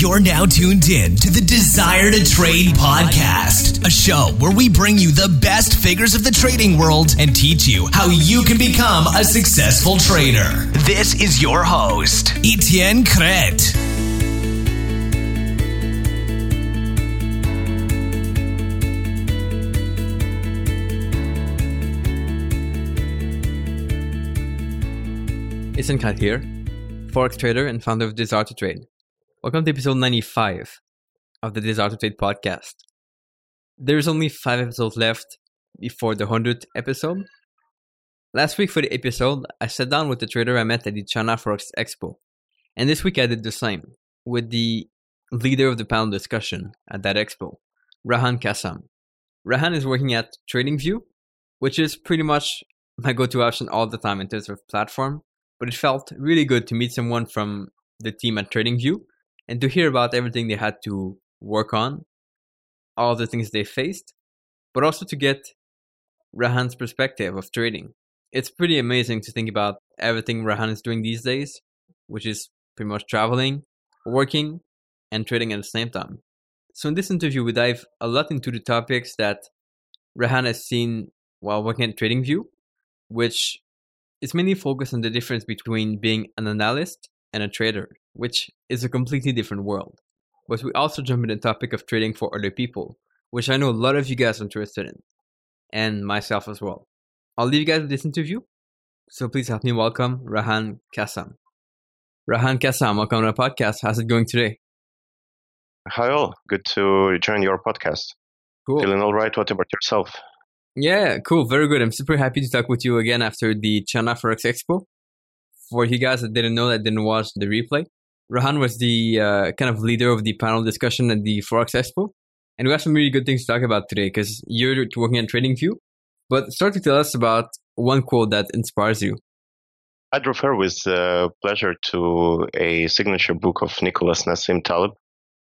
You're now tuned in to the Desire to Trade podcast, a show where we bring you the best figures of the trading world and teach you how you can become a successful trader. This is your host, Etienne Crete. Etienne Crete here, Forex trader and founder of Desire to Trade. Welcome to episode 95 of the Desire to Trade podcast. There's only five episodes left before the 100th episode. Last week for the episode, I sat down with the trader I met at the China Forex Expo. And this week I did the same with the leader of the panel discussion at that expo, Rauan Khassan. Rauan is working at TradingView, which is pretty much my go-to option all the time in terms of platform but it felt really good to meet someone from the team at TradingView and to hear about everything they had to work on, all the things they faced, but also to get Rauan's perspective of trading. It's pretty amazing to think about everything Rauan is doing these days, which is pretty much traveling, working, and trading at the same time. So, in this interview, we dive a lot into the topics that Rauan has seen while working at TradingView, which is mainly focused on the difference between being an analyst and a trader, which is a completely different world. But we also jump into the topic of trading for other people, which I know a lot of you guys are interested in, and myself as well. I'll leave you guys with this interview, so please help me welcome Rauan Khassan. Rauan Khassan, welcome to the podcast. How's it going today? Hi all, good to join your podcast. Cool. Feeling all right? What about yourself? Yeah, cool. Very good. I'm super happy to talk with you again after the China Forex Expo. For you guys that didn't know that didn't watch the replay, Rauan was the uh, kind of leader of the panel discussion at the Forex Expo. And we have some really good things to talk about today because you're working at TradingView. But start to tell us about one quote that inspires you. I'd refer with uh, pleasure to a signature book of Nicholas Nassim Taleb.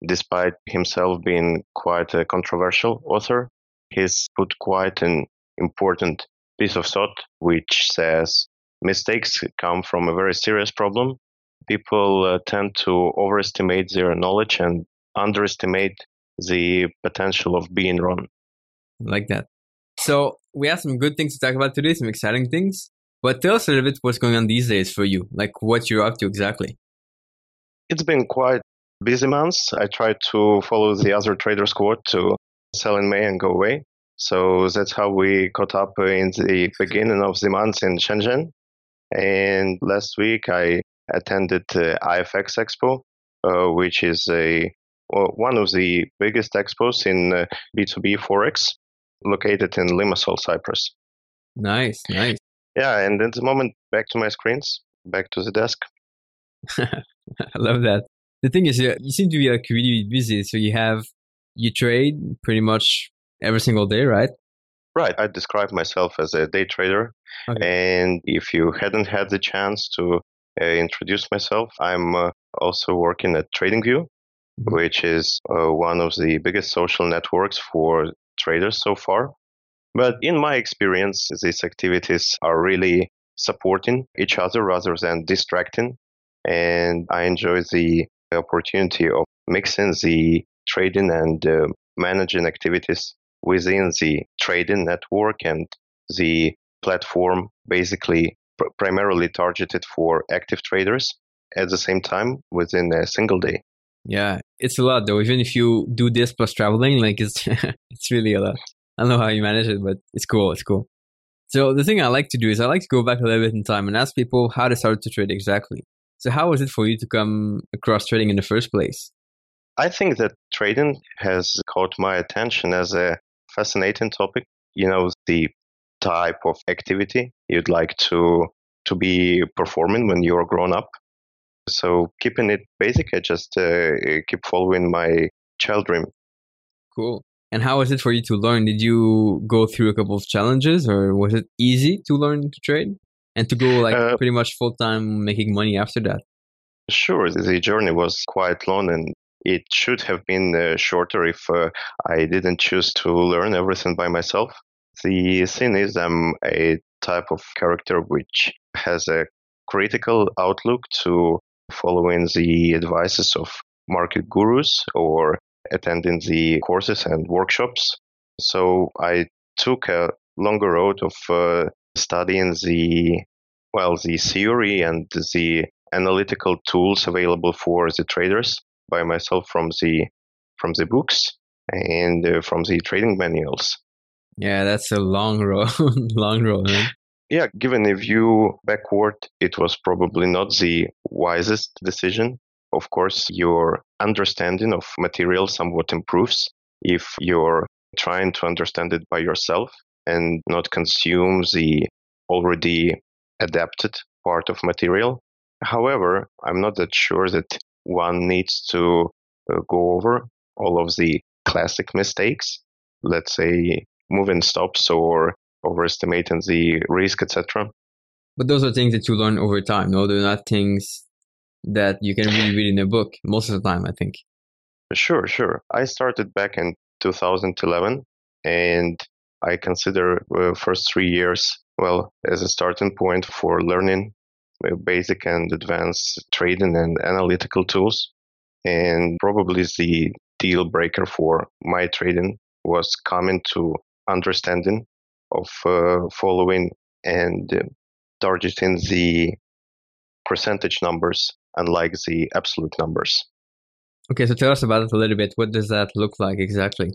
Despite himself being quite a controversial author, he's put quite an important piece of thought, which says mistakes come from a very serious problem. People uh, tend to overestimate their knowledge and underestimate the potential of being wrong. Like that. So we have some good things to talk about today, some exciting things. But tell us a little bit what's going on these days for you, like what you're up to exactly. It's been quite busy months. I tried to follow the other traders' quote to sell in May and go away. So that's how we caught up in the beginning of the month in Shenzhen. And last week I attended the IFX Expo, uh, which is a well, one of the biggest expos in uh, B2B Forex, located in Limassol, Cyprus. Nice, nice. Yeah, and at the moment, back to my screens, back to the desk. I love that. The thing is, you seem to be like really busy. So you have you trade pretty much every single day, right? Right. I describe myself as a day trader. Okay. And if you hadn't had the chance to uh, introduce myself, I'm uh, also working at TradingView, mm-hmm. which is uh, one of the biggest social networks for traders so far. But in my experience, these activities are really supporting each other rather than distracting. And I enjoy the opportunity of mixing the trading and uh, managing activities within the trading network and the platform basically pr- primarily targeted for active traders at the same time within a single day. Yeah, it's a lot though. Even if you do this plus traveling, like it's it's really a lot. I don't know how you manage it, but it's cool. It's cool. So the thing I like to do is I like to go back a little bit in time and ask people how they started to trade exactly. So how was it for you to come across trading in the first place? I think that trading has caught my attention as a fascinating topic. You know, the type of activity you'd like to to be performing when you're grown up. So keeping it basic, I just uh, keep following my child dream. Cool. And how was it for you to learn? Did you go through a couple of challenges, or was it easy to learn to trade and to go like uh, pretty much full time making money after that? Sure, the journey was quite long, and it should have been uh, shorter if uh, I didn't choose to learn everything by myself. The I'm a type of character which has a critical outlook to following the advices of market gurus or attending the courses and workshops. So I took a longer road of uh, studying the well the theory and the analytical tools available for the traders by myself from the from the books and uh, from the trading manuals. Yeah, that's a long road, long road. Yeah, given a view backward, it was probably not the wisest decision. Of course, your understanding of material somewhat improves if you're trying to understand it by yourself and not consume the already adapted part of material. However, I'm not that sure that one needs to uh, go over all of the classic mistakes, let's say moving stops or overestimating the risk, etc. But those are things that you learn over time. No, they're not things that you can really read in a book most of the time, I think. Sure, sure. I started back in 2011 and I consider uh, first three years, well, as a starting point for learning uh, basic and advanced trading and analytical tools. And probably the deal breaker for my trading was coming to understanding of uh, following and uh, targeting the percentage numbers unlike the absolute numbers. Okay, so tell us about it a little bit. What does that look like exactly?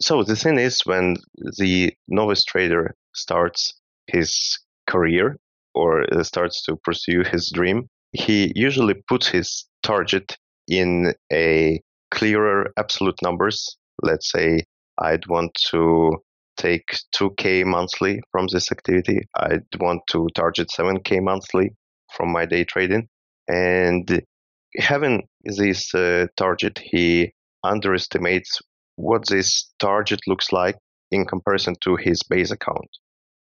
So the thing is, when the novice trader starts his career or uh, starts to pursue his dream, he usually puts his target in a clearer absolute numbers. Let's say I'd want to take 2k monthly from this activity. I'd want to target 7k monthly from my day trading. And having this uh, target, he underestimates what this target looks like in comparison to his base account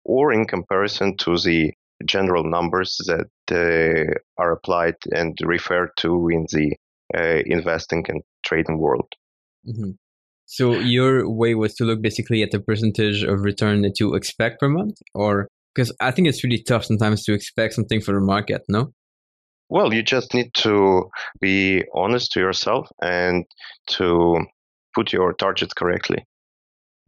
or in comparison to the general numbers that uh, are applied and referred to in the uh, investing and trading world. Mm-hmm. So your way was to look basically at the percentage of return that you expect per month, or because I think it's really tough sometimes to expect something for the market. No. Well, you just need to be honest to yourself and to put your target correctly.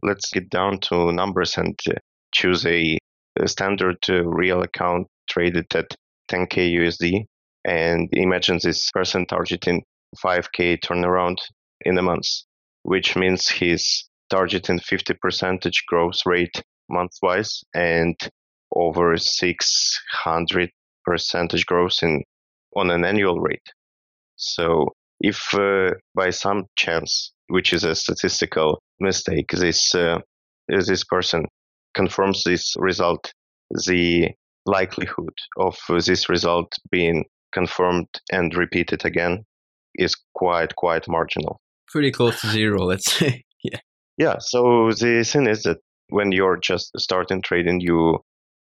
Let's get down to numbers and uh, choose a, a standard uh, real account traded at 10k USD and imagine this person targeting 5k turnaround in a month, which means he's targeting 50 percentage growth rate month-wise and over 600 percentage growth in on an annual rate. So if uh, by some chance which is a statistical mistake. This uh, this person confirms this result. The likelihood of this result being confirmed and repeated again is quite quite marginal. Pretty close to zero, let's say. yeah. Yeah. So the thing is that when you're just starting trading, you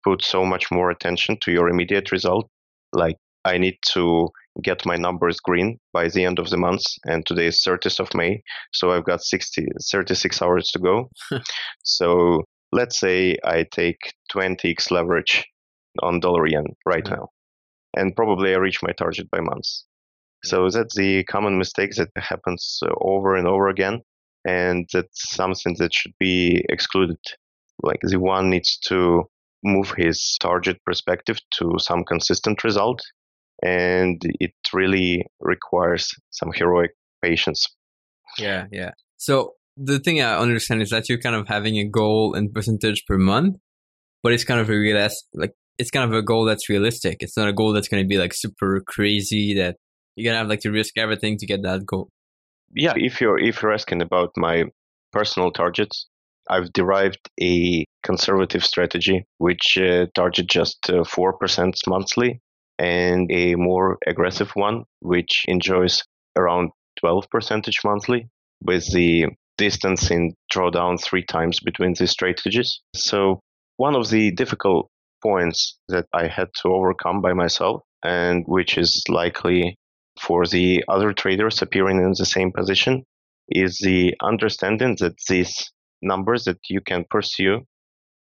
put so much more attention to your immediate result. Like I need to get my numbers green by the end of the month. And today is 30th of May. So I've got 60, 36 hours to go. so let's say I take 20x leverage on dollar yen right now. And probably I reach my target by months. So that's the common mistake that happens uh, over and over again. And that's something that should be excluded. Like the one needs to move his target perspective to some consistent result and it really requires some heroic patience. Yeah, yeah. So the thing I understand is that you're kind of having a goal in percentage per month, but it's kind of a realist, like it's kind of a goal that's realistic. It's not a goal that's going to be like super crazy that you're gonna have like to risk everything to get that goal. Yeah, if you're if you're asking about my personal targets, I've derived a conservative strategy which uh, target just uh, four percent monthly and a more aggressive one, which enjoys around 12 percentage monthly with the distance in drawdown three times between these strategies. So one of the difficult points that I had to overcome by myself and which is likely for the other traders appearing in the same position is the understanding that these numbers that you can pursue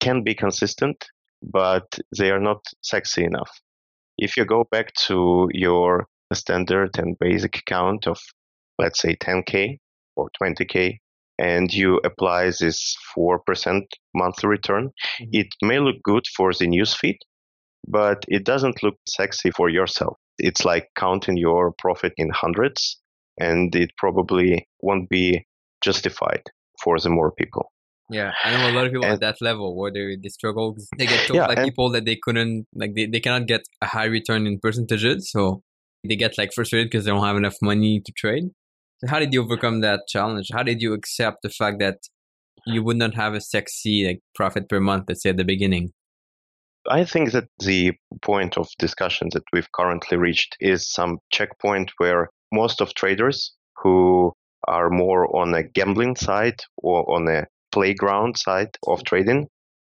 can be consistent, but they are not sexy enough. If you go back to your standard and basic account of let's say 10K or 20K, and you apply this 4% monthly return, mm-hmm. it may look good for the newsfeed, but it doesn't look sexy for yourself. It's like counting your profit in hundreds, and it probably won't be justified for the more people. Yeah, I know a lot of people and, at that level where they, they struggle. They get told yeah, like people that they couldn't like they, they cannot get a high return in percentages, so they get like frustrated because they don't have enough money to trade. So how did you overcome that challenge? How did you accept the fact that you would not have a sexy like profit per month, let's say at the beginning? I think that the point of discussion that we've currently reached is some checkpoint where most of traders who are more on a gambling side or on a playground side of mm-hmm. trading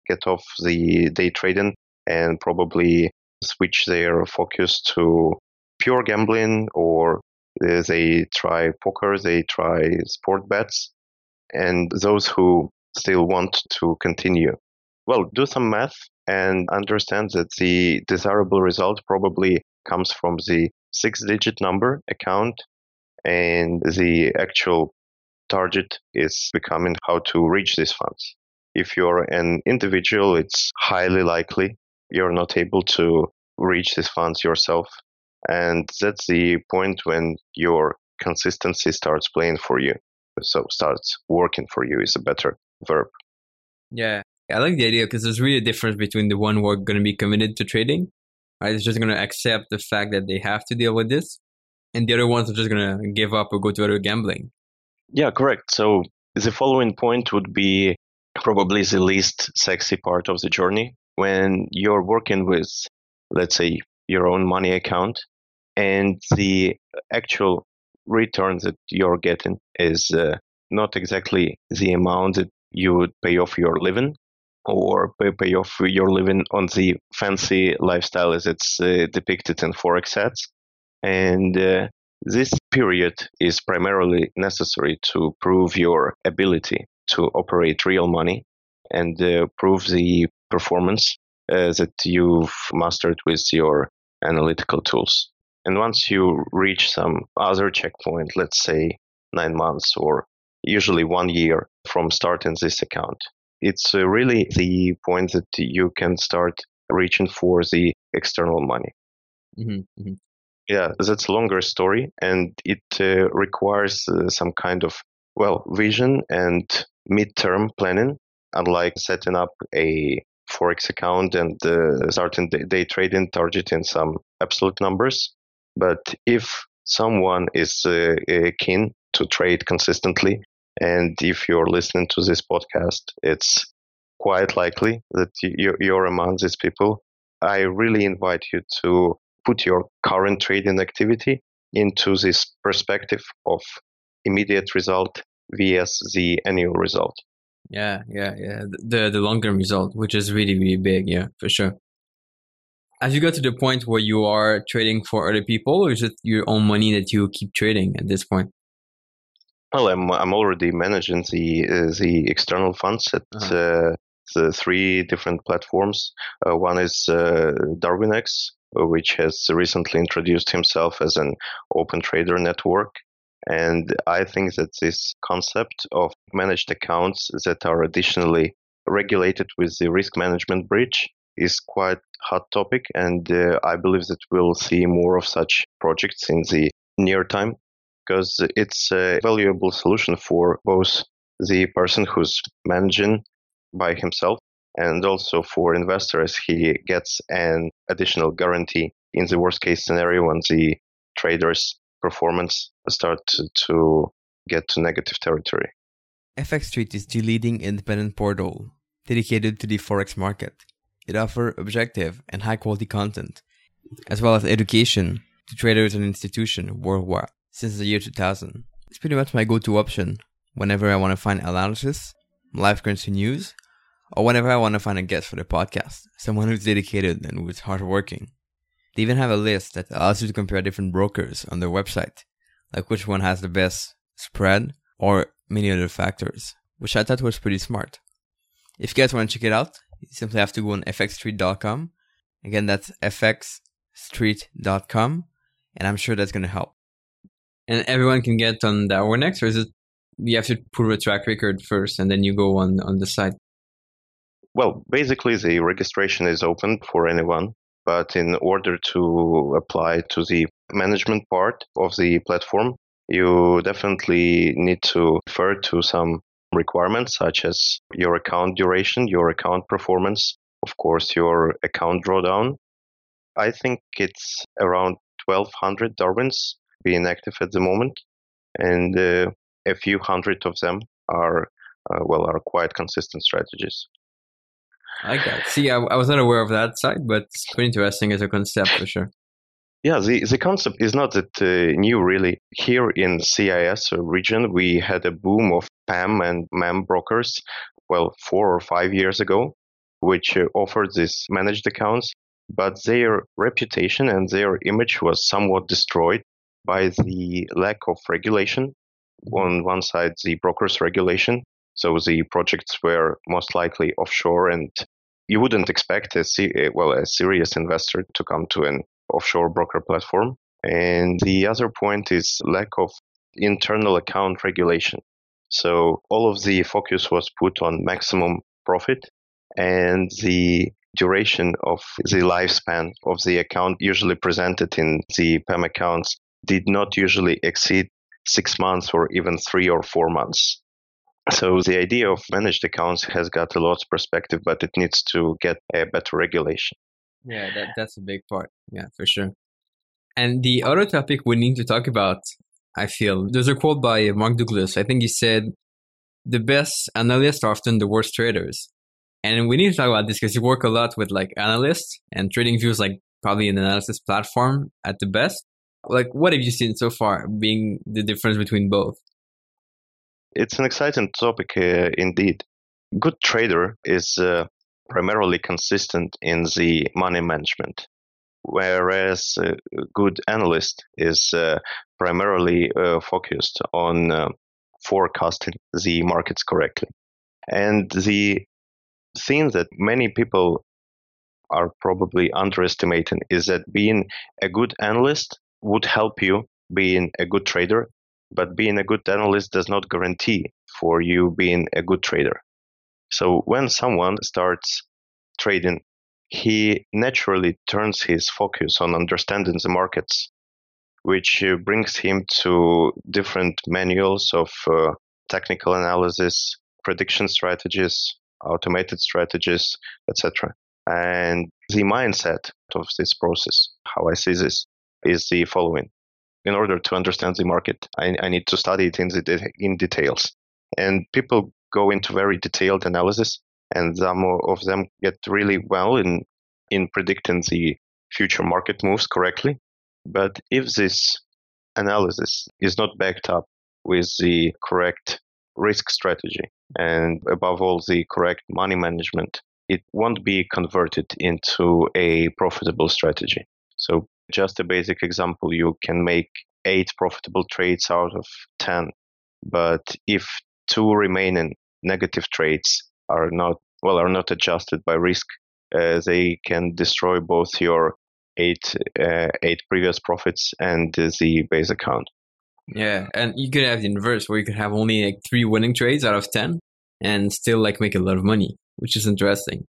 get off the day trading and probably switch their focus to pure gambling or uh, they try poker, they try sport bets. And those who still want to continue, well, do some math and understand that the desirable result probably comes from the six digit number account and the actual target is becoming how to reach these funds. If you're an individual, it's highly likely you're not able to reach these funds yourself. And that's the point when your consistency starts playing for you. So starts working for you is a better verb. Yeah. I like the idea because there's really a difference between the one who are going to be committed to trading, right? It's just going to accept the fact that they have to deal with this. And the other ones are just going to give up or go to other gambling. Yeah, correct. So the following point would be probably the least sexy part of the journey when you're working with, let's say, your own money account and the actual return that you're getting is uh, not exactly the amount that you would pay off your living or pay, pay off your living on the fancy lifestyle as it's uh, depicted in forex ads and uh, this period is primarily necessary to prove your ability to operate real money and uh, prove the performance uh, that you've mastered with your analytical tools. And once you reach some other checkpoint, let's say nine months or usually one year from starting this account, it's uh, really the point that you can start reaching for the external money. Mm-hmm, mm-hmm. Yeah, that's a longer story, and it uh, requires uh, some kind of well vision and mid-term planning. Unlike setting up a forex account and uh, starting day trading, targeting some absolute numbers. But if someone is uh, uh, keen to trade consistently, and if you're listening to this podcast, it's quite likely that you're among these people. I really invite you to put your current trading activity into this perspective of immediate result vs the annual result. Yeah, yeah, yeah. The the long term result, which is really really big, yeah, for sure. As you got to the point where you are trading for other people, or is it your own money that you keep trading at this point? Well, I'm I'm already managing the uh, the external funds at uh-huh. uh, the three different platforms. Uh, one is uh, Darwinex, which has recently introduced himself as an open trader network. And I think that this concept of managed accounts that are additionally regulated with the risk management bridge is quite hot topic. And uh, I believe that we'll see more of such projects in the near time because it's a valuable solution for both the person who's managing by himself and also for investors he gets an additional guarantee in the worst case scenario when the traders performance start to get to negative territory. Fx street is the leading independent portal dedicated to the forex market. It offers objective and high quality content as well as education to traders and institutions worldwide since the year 2000 it's pretty much my go-to option whenever i want to find analysis live currency news or whenever I want to find a guest for the podcast, someone who's dedicated and who's hardworking. They even have a list that allows you to compare different brokers on their website, like which one has the best spread or many other factors, which I thought was pretty smart. If you guys want to check it out, you simply have to go on fxstreet.com. Again, that's fxstreet.com, and I'm sure that's going to help. And everyone can get on that one next, or is it you have to prove a track record first and then you go on on the site? Well, basically, the registration is open for anyone, but in order to apply to the management part of the platform, you definitely need to refer to some requirements such as your account duration, your account performance, of course, your account drawdown. I think it's around 1200 Darwins being active at the moment, and uh, a few hundred of them are uh, well are quite consistent strategies. I got. It. See, I, I was not aware of that side, but it's pretty interesting as a concept for sure. Yeah, the, the concept is not that uh, new really. Here in CIS region, we had a boom of PAMM and MAM brokers, well, four or five years ago, which uh, offered these managed accounts, but their reputation and their image was somewhat destroyed by the lack of regulation. On one side, the brokers' regulation, so the projects were most likely offshore, and you wouldn't expect a well a serious investor to come to an offshore broker platform. And the other point is lack of internal account regulation. So all of the focus was put on maximum profit and the duration of the lifespan of the account usually presented in the PAMM accounts did not usually exceed six months or even three or four months. So the idea of managed accounts has got a lot of perspective, but it needs to get a better regulation. Yeah, that, that's a big part. Yeah, for sure. And the other topic we need to talk about, I feel, there's a quote by Mark Douglas. I think he said, the best analysts are often the worst traders. And we need to talk about this because you work a lot with like analysts and trading views, like probably an analysis platform at the best. Like, what have you seen so far being the difference between both? It's an exciting topic uh, indeed. Good trader is uh, primarily consistent in the money management, whereas a good analyst is uh, primarily uh, focused on uh, forecasting the markets correctly. And the thing that many people are probably underestimating is that being a good analyst would help you being a good trader, but being a good analyst does not guarantee for you being a good trader. So when someone starts trading, he naturally turns his focus on understanding the markets, which uh, brings him to different manuals of uh, technical analysis, prediction strategies, automated strategies, etc. And the mindset of this process, how I see this, is the following. In order to understand the market, I, I need to study it in, the, in details. And people go into very detailed analysis, and some of them get really well in in predicting the future market moves correctly. But if this analysis is not backed up with the correct risk strategy and above all the correct money management, it won't be converted into a profitable strategy. So just a basic example, you can make eight profitable trades out of 10. But if two remaining negative trades are not well are not adjusted by risk, uh, they can destroy both your eight uh, eight previous profits and the base account. Yeah, and you could have the inverse where you could have only like three winning trades out of ten and still like make a lot of money, which is interesting.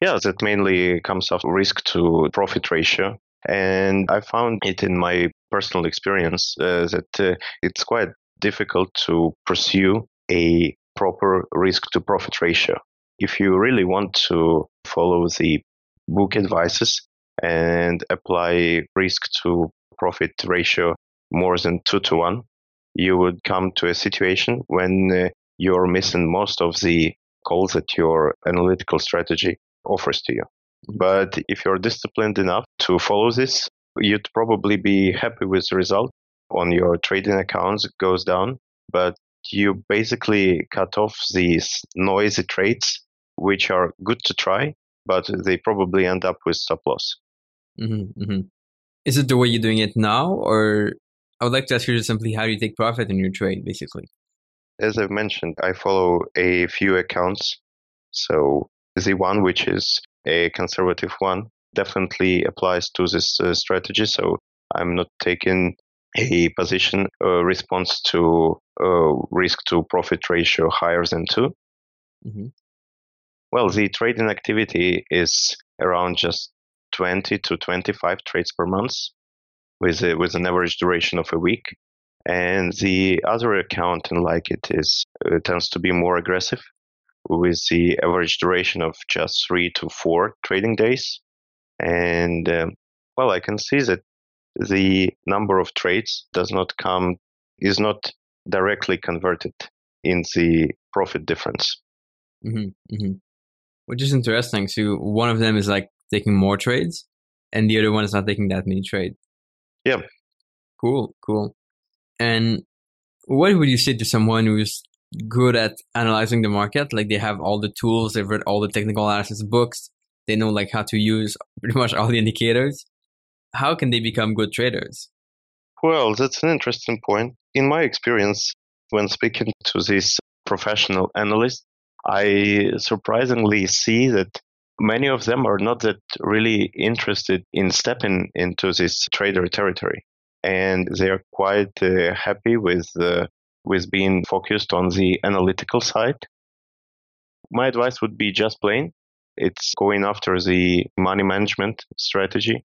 Yeah, that mainly comes off risk to profit ratio. And I found it in my personal experience uh, that uh, it's quite difficult to pursue a proper risk to profit ratio. If you really want to follow the book advices and apply risk to profit ratio more than two to one, you would come to a situation when uh, you're missing most of the calls that your analytical strategy offers to you. But if you're disciplined enough to follow this, you'd probably be happy with the result on your trading accounts goes down, but you basically cut off these noisy trades, which are good to try, but they probably end up with stop loss. Mm-hmm, mm-hmm. Is it the way you're doing it now, or I would like to ask you simply how do you take profit in your trade, basically? As I've mentioned, I follow a few accounts. So the one which is a conservative one definitely applies to this uh, strategy. So I'm not taking a position uh, responds to uh, risk to profit ratio higher than 2 mm-hmm. Well, the trading activity is around just 20 to 25 trades per month with, a, with an average duration of a week. And the other account, like it, is uh, tends to be more aggressive with the average duration of just three to four trading days. And um, well, I can see that the number of trades does not come is not directly converted in the profit difference. Mm-hmm, mm-hmm. Which is interesting. So one of them is like taking more trades, and the other one is not taking that many trades. Yeah. Cool, cool. And what would you say to someone who's good at analyzing the market? Like they have all the tools, they've read all the technical analysis books, they know like how to use pretty much all the indicators. How can they become good traders? Well, that's an interesting point. In my experience, when speaking to these professional analysts, I surprisingly see that many of them are not that really interested in stepping into this trader territory and they are quite uh, happy with uh, with being focused on the analytical side. My advice would be just plain. It's going after the money management strategy.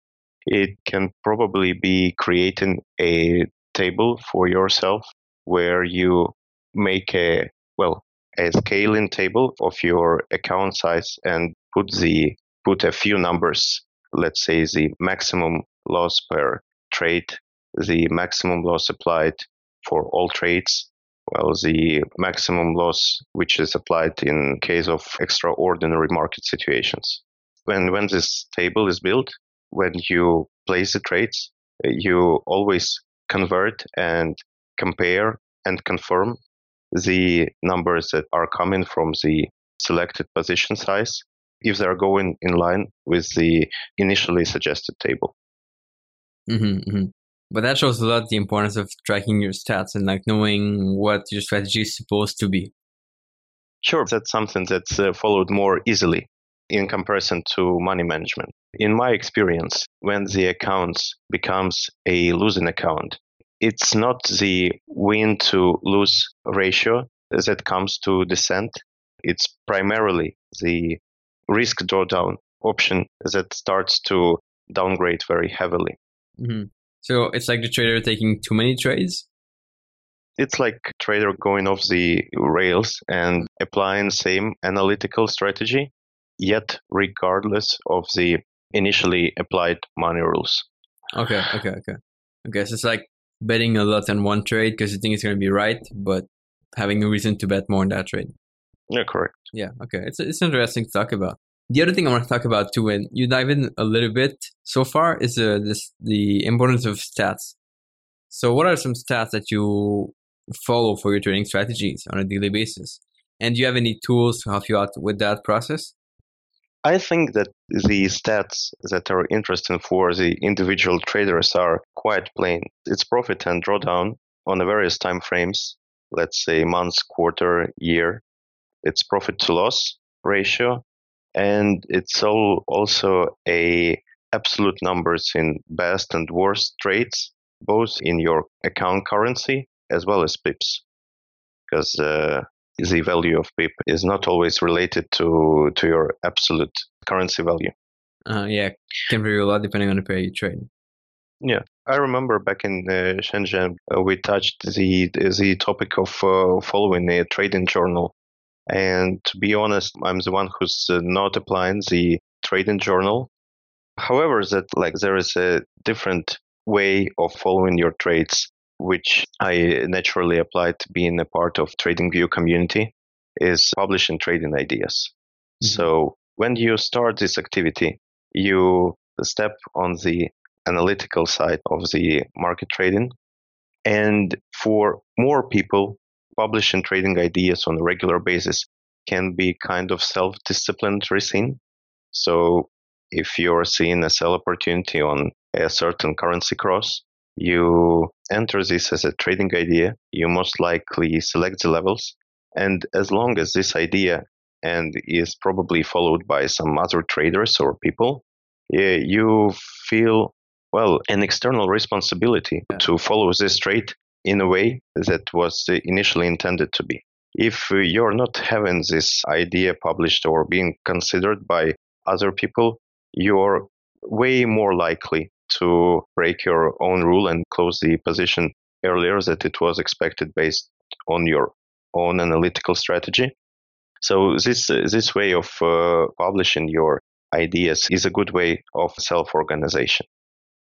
It can probably be creating a table for yourself where you make a well a scaling table of your account size and put the put a few numbers let's say the maximum loss per trade the maximum loss applied for all trades, well, the maximum loss which is applied in case of extraordinary market situations. When when this table is built, when you place the trades, you always convert and compare and confirm the numbers that are coming from the selected position size if they're going in line with the initially suggested table. Mm-hmm, mm-hmm. But that shows a lot the importance of tracking your stats and like knowing what your strategy is supposed to be. Sure, that's something that's uh, followed more easily in comparison to money management. In my experience, when the account becomes a losing account, it's not the win to lose ratio that comes to descent. It's primarily the risk drawdown option that starts to downgrade very heavily. Mm-hmm. So it's like the trader taking too many trades? It's like trader going off the rails and applying same analytical strategy, yet regardless of the initially applied money rules. Okay, okay, okay. Okay, so it's like betting a lot on one trade because you think it's going to be right, but having no reason to bet more on that trade. Yeah, correct. Yeah, okay. It's it's interesting to talk about. The other thing I want to talk about too, and you dive in a little bit so far, is uh, this the importance of stats. So, what are some stats that you follow for your trading strategies on a daily basis? And do you have any tools to help you out with that process? I think that the stats that are interesting for the individual traders are quite plain. It's profit and drawdown on the various time frames, let's say months, quarter, year. It's profit to loss ratio and it's all also a absolute numbers in best and worst trades, both in your account currency as well as pips, because uh, the value of pip is not always related to to your absolute currency value. Uh, yeah, can vary a lot depending on the pair you trade. Yeah, I remember back in uh, Shenzhen, uh, we touched the the topic of uh, following a trading journal and to be honest, I'm the one who's uh, not applying the trading journal. However, that like there is a different way of following your trades, which I naturally applied to being a part of TradingView community, is publishing trading ideas. Mm-hmm. So when you start this activity, you step on the analytical side of the market trading. And for more people, publishing trading ideas on a regular basis can be kind of self-disciplinary thing. So if you're seeing a sell opportunity on a certain currency cross, you enter this as a trading idea. You most likely select the levels. And as long as this idea and is probably followed by some other traders or people, you feel well, an external responsibility yeah. to follow this trade in a way that was initially intended to be. If you're not having this idea published or being considered by other people, you're way more likely to break your own rule and close the position earlier that it was expected based on your own analytical strategy. So this this way of uh, publishing your ideas is a good way of self-organization.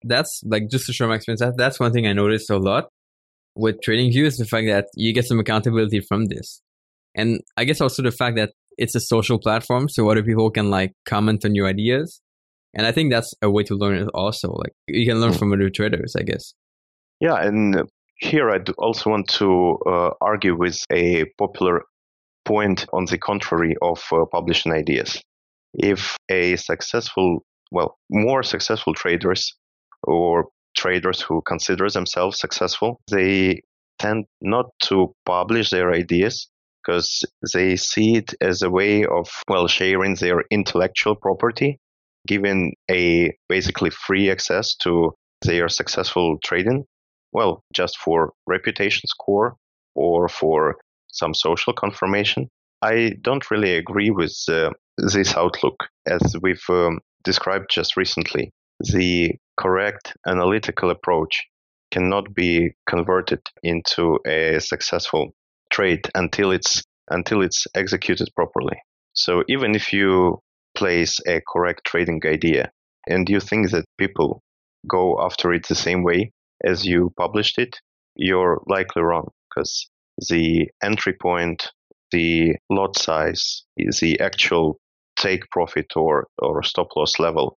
That's like just to show my experience. That, that's one thing I noticed a lot with TradingView is the fact that you get some accountability from this, and I guess also the fact that it's a social platform, so other people can like comment on your ideas, and I think that's a way to learn it also. Like you can learn hmm. from other traders, I guess. Yeah, and here I also want to uh, argue with a popular point on the contrary of uh, publishing ideas. If a successful, well, more successful traders or traders who consider themselves successful, they tend not to publish their ideas because they see it as a way of, well, sharing their intellectual property, giving a basically free access to their successful trading, well, just for reputation score or for some social confirmation. I don't really agree with uh, this outlook, as we've um, described just recently. The correct analytical approach cannot be converted into a successful trade until it's until it's executed properly. So even if you place a correct trading idea and you think that people go after it the same way as you published it, you're likely wrong because the entry point, the lot size, the actual take profit or, or stop loss level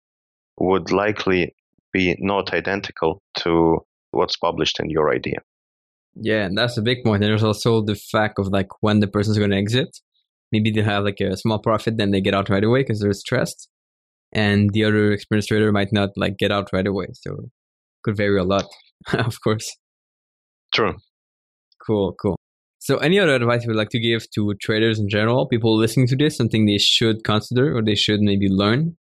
would likely be not identical to what's published in your idea. Yeah, and that's a big point. And there's also the fact of like when the person's going to exit. Maybe they have like a small profit, then they get out right away because they're stressed. And the other experienced trader might not like get out right away. So could vary a lot, of course. True. Cool, cool. So, any other advice you would like to give to traders in general, people listening to this, something they should consider or they should maybe learn?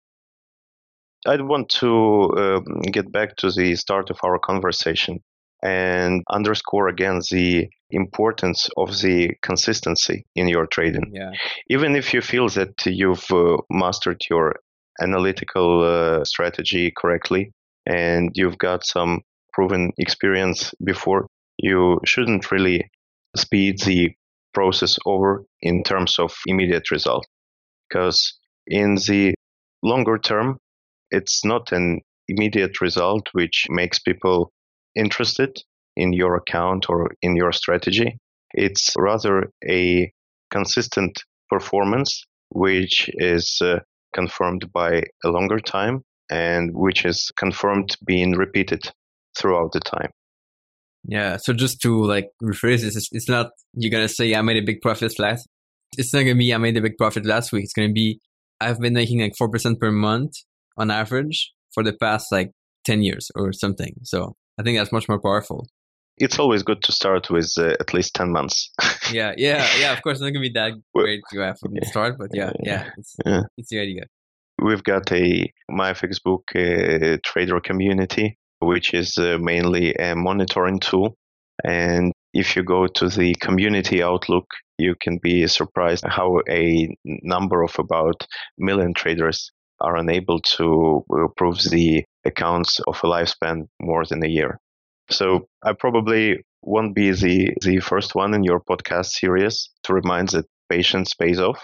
I'd want to uh, get back to the start of our conversation and underscore again the importance of the consistency in your trading. Yeah. Even if you feel that you've uh, mastered your analytical uh, strategy correctly and you've got some proven experience before, you shouldn't really speed the process over in terms of immediate result. Because in the longer term, it's not an immediate result which makes people interested in your account or in your strategy. It's rather a consistent performance which is uh, confirmed by a longer time and which is confirmed being repeated throughout the time. Yeah. So just to like rephrase this, it's not you're gonna say I made a big profit last. It's not gonna be I made a big profit last week. It's gonna be I've been making like four percent per month on average for the past like ten years or something. So I think that's much more powerful. It's always good to start with uh, at least ten months. yeah, yeah, yeah. Of course, it's not gonna be that great to have from the start, but yeah, yeah, it's, yeah. it's the idea. We've got a my Facebook uh, trader community which is uh, mainly a monitoring tool. And if you go to the community outlook, you can be surprised how a number of about million traders are unable to approve the accounts of a lifespan more than a year. So I probably won't be the, the first one in your podcast series to remind that patience pays off,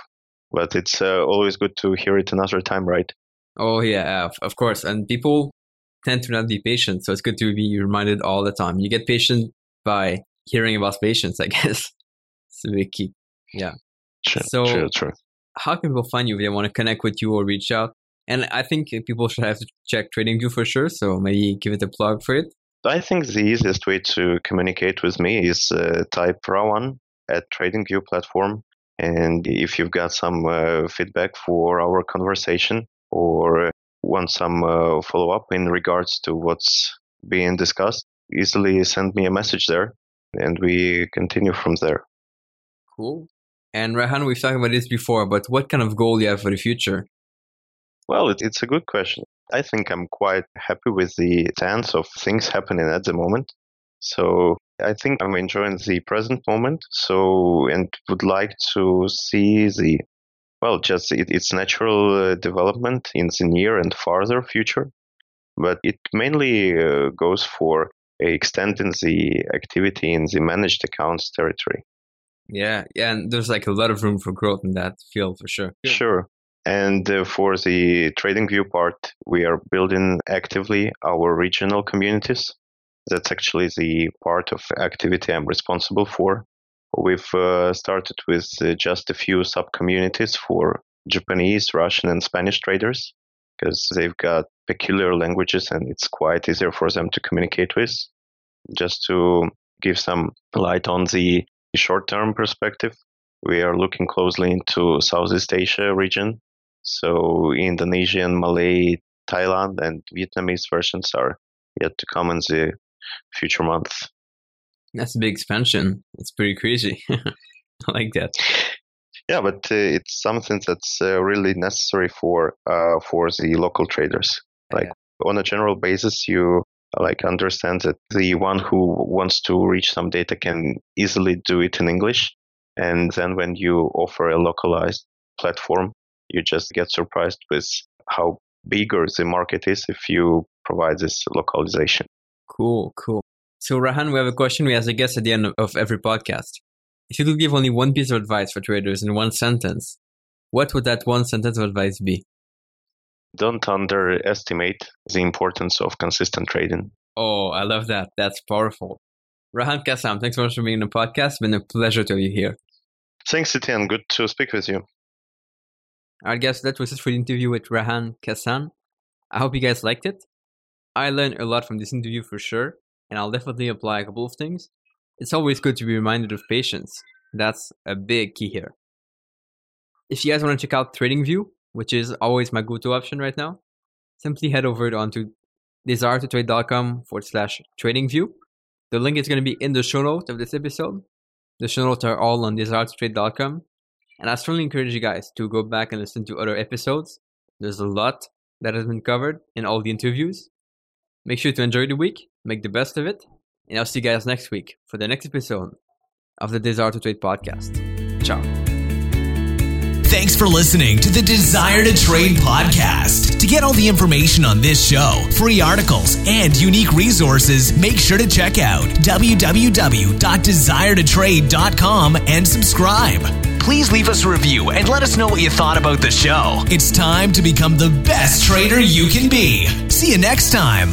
but it's uh, always good to hear it another time, right? Oh yeah, of course. And people tend to not be patient. So it's good to be reminded all the time. You get patient by hearing about patience, I guess. it's a big key. Yeah. True, so true, true. how can people find you if they want to connect with you or reach out? And I think people should have to check TradingView for sure. So maybe give it a plug for it. I think the easiest way to communicate with me is uh, type Rauan at TradingView platform. And if you've got some uh, feedback for our conversation or want some uh, follow up in regards to what's being discussed, easily send me a message there and we continue from there. Cool. And Rauan, we've talked about this before, but what kind of goal do you have for the future? Well, it, it's a good question. I think I'm quite happy with the sense of things happening at the moment. So I think I'm enjoying the present moment. So and would like to see the well, just it, its natural uh, development in the near and farther future. But it mainly uh, goes for extending the activity in the managed accounts territory. Yeah, yeah, and there's like a lot of room for growth in that field for sure. Sure. And uh, for the TradingView part, we are building actively our regional communities. That's actually the part of activity I'm responsible for. We've uh, started with uh, just a few sub communities for Japanese, Russian, and Spanish traders because they've got peculiar languages and it's quite easier for them to communicate with. Just to give some light on the short term perspective, we are looking closely into Southeast Asia region. So Indonesian, Malay, Thailand, and Vietnamese versions are yet to come in the future months. That's a big expansion. It's pretty crazy. I like that. Yeah, but uh, it's something that's uh, really necessary for uh, for the local traders. Like yeah. on a general basis, you like understand that the one who wants to reach some data can easily do it in English, and then when you offer a localized platform, you just get surprised with how bigger the market is if you provide this localization. Cool, cool. So, Rauan, we have a question we ask a guest at the end of every podcast. If you could give only one piece of advice for traders in one sentence, what would that one sentence of advice be? Don't underestimate the importance of consistent trading. Oh, I love that. That's powerful. Rauan Khassan, thanks so much for being on the podcast. It's been a pleasure to have you here. Thanks, Etienne. Good to speak with you. I guess that was it for the interview with Rauan Khassan. I hope you guys liked it. I learned a lot from this interview for sure and I'll definitely apply a couple of things. It's always good to be reminded of patience. That's a big key here. If you guys want to check out TradingView, which is always my go-to option right now, simply head over onto desiretotrade.com forward slash tradingview. The link is going to be in the show notes of this episode. The show notes are all on desiretotrade.com. And I strongly encourage you guys to go back and listen to other episodes. There's a lot that has been covered in all the interviews. Make sure to enjoy the week make the best of it, and I'll see you guys next week for the next episode of the Desire to Trade podcast. Ciao. Thanks for listening to the Desire to Trade podcast. To get all the information on this show, free articles, and unique resources, make sure to check out www.desiretotrade.com and subscribe. Please leave us a review and let us know what you thought about the show. It's time to become the best trader you can be. See you next time.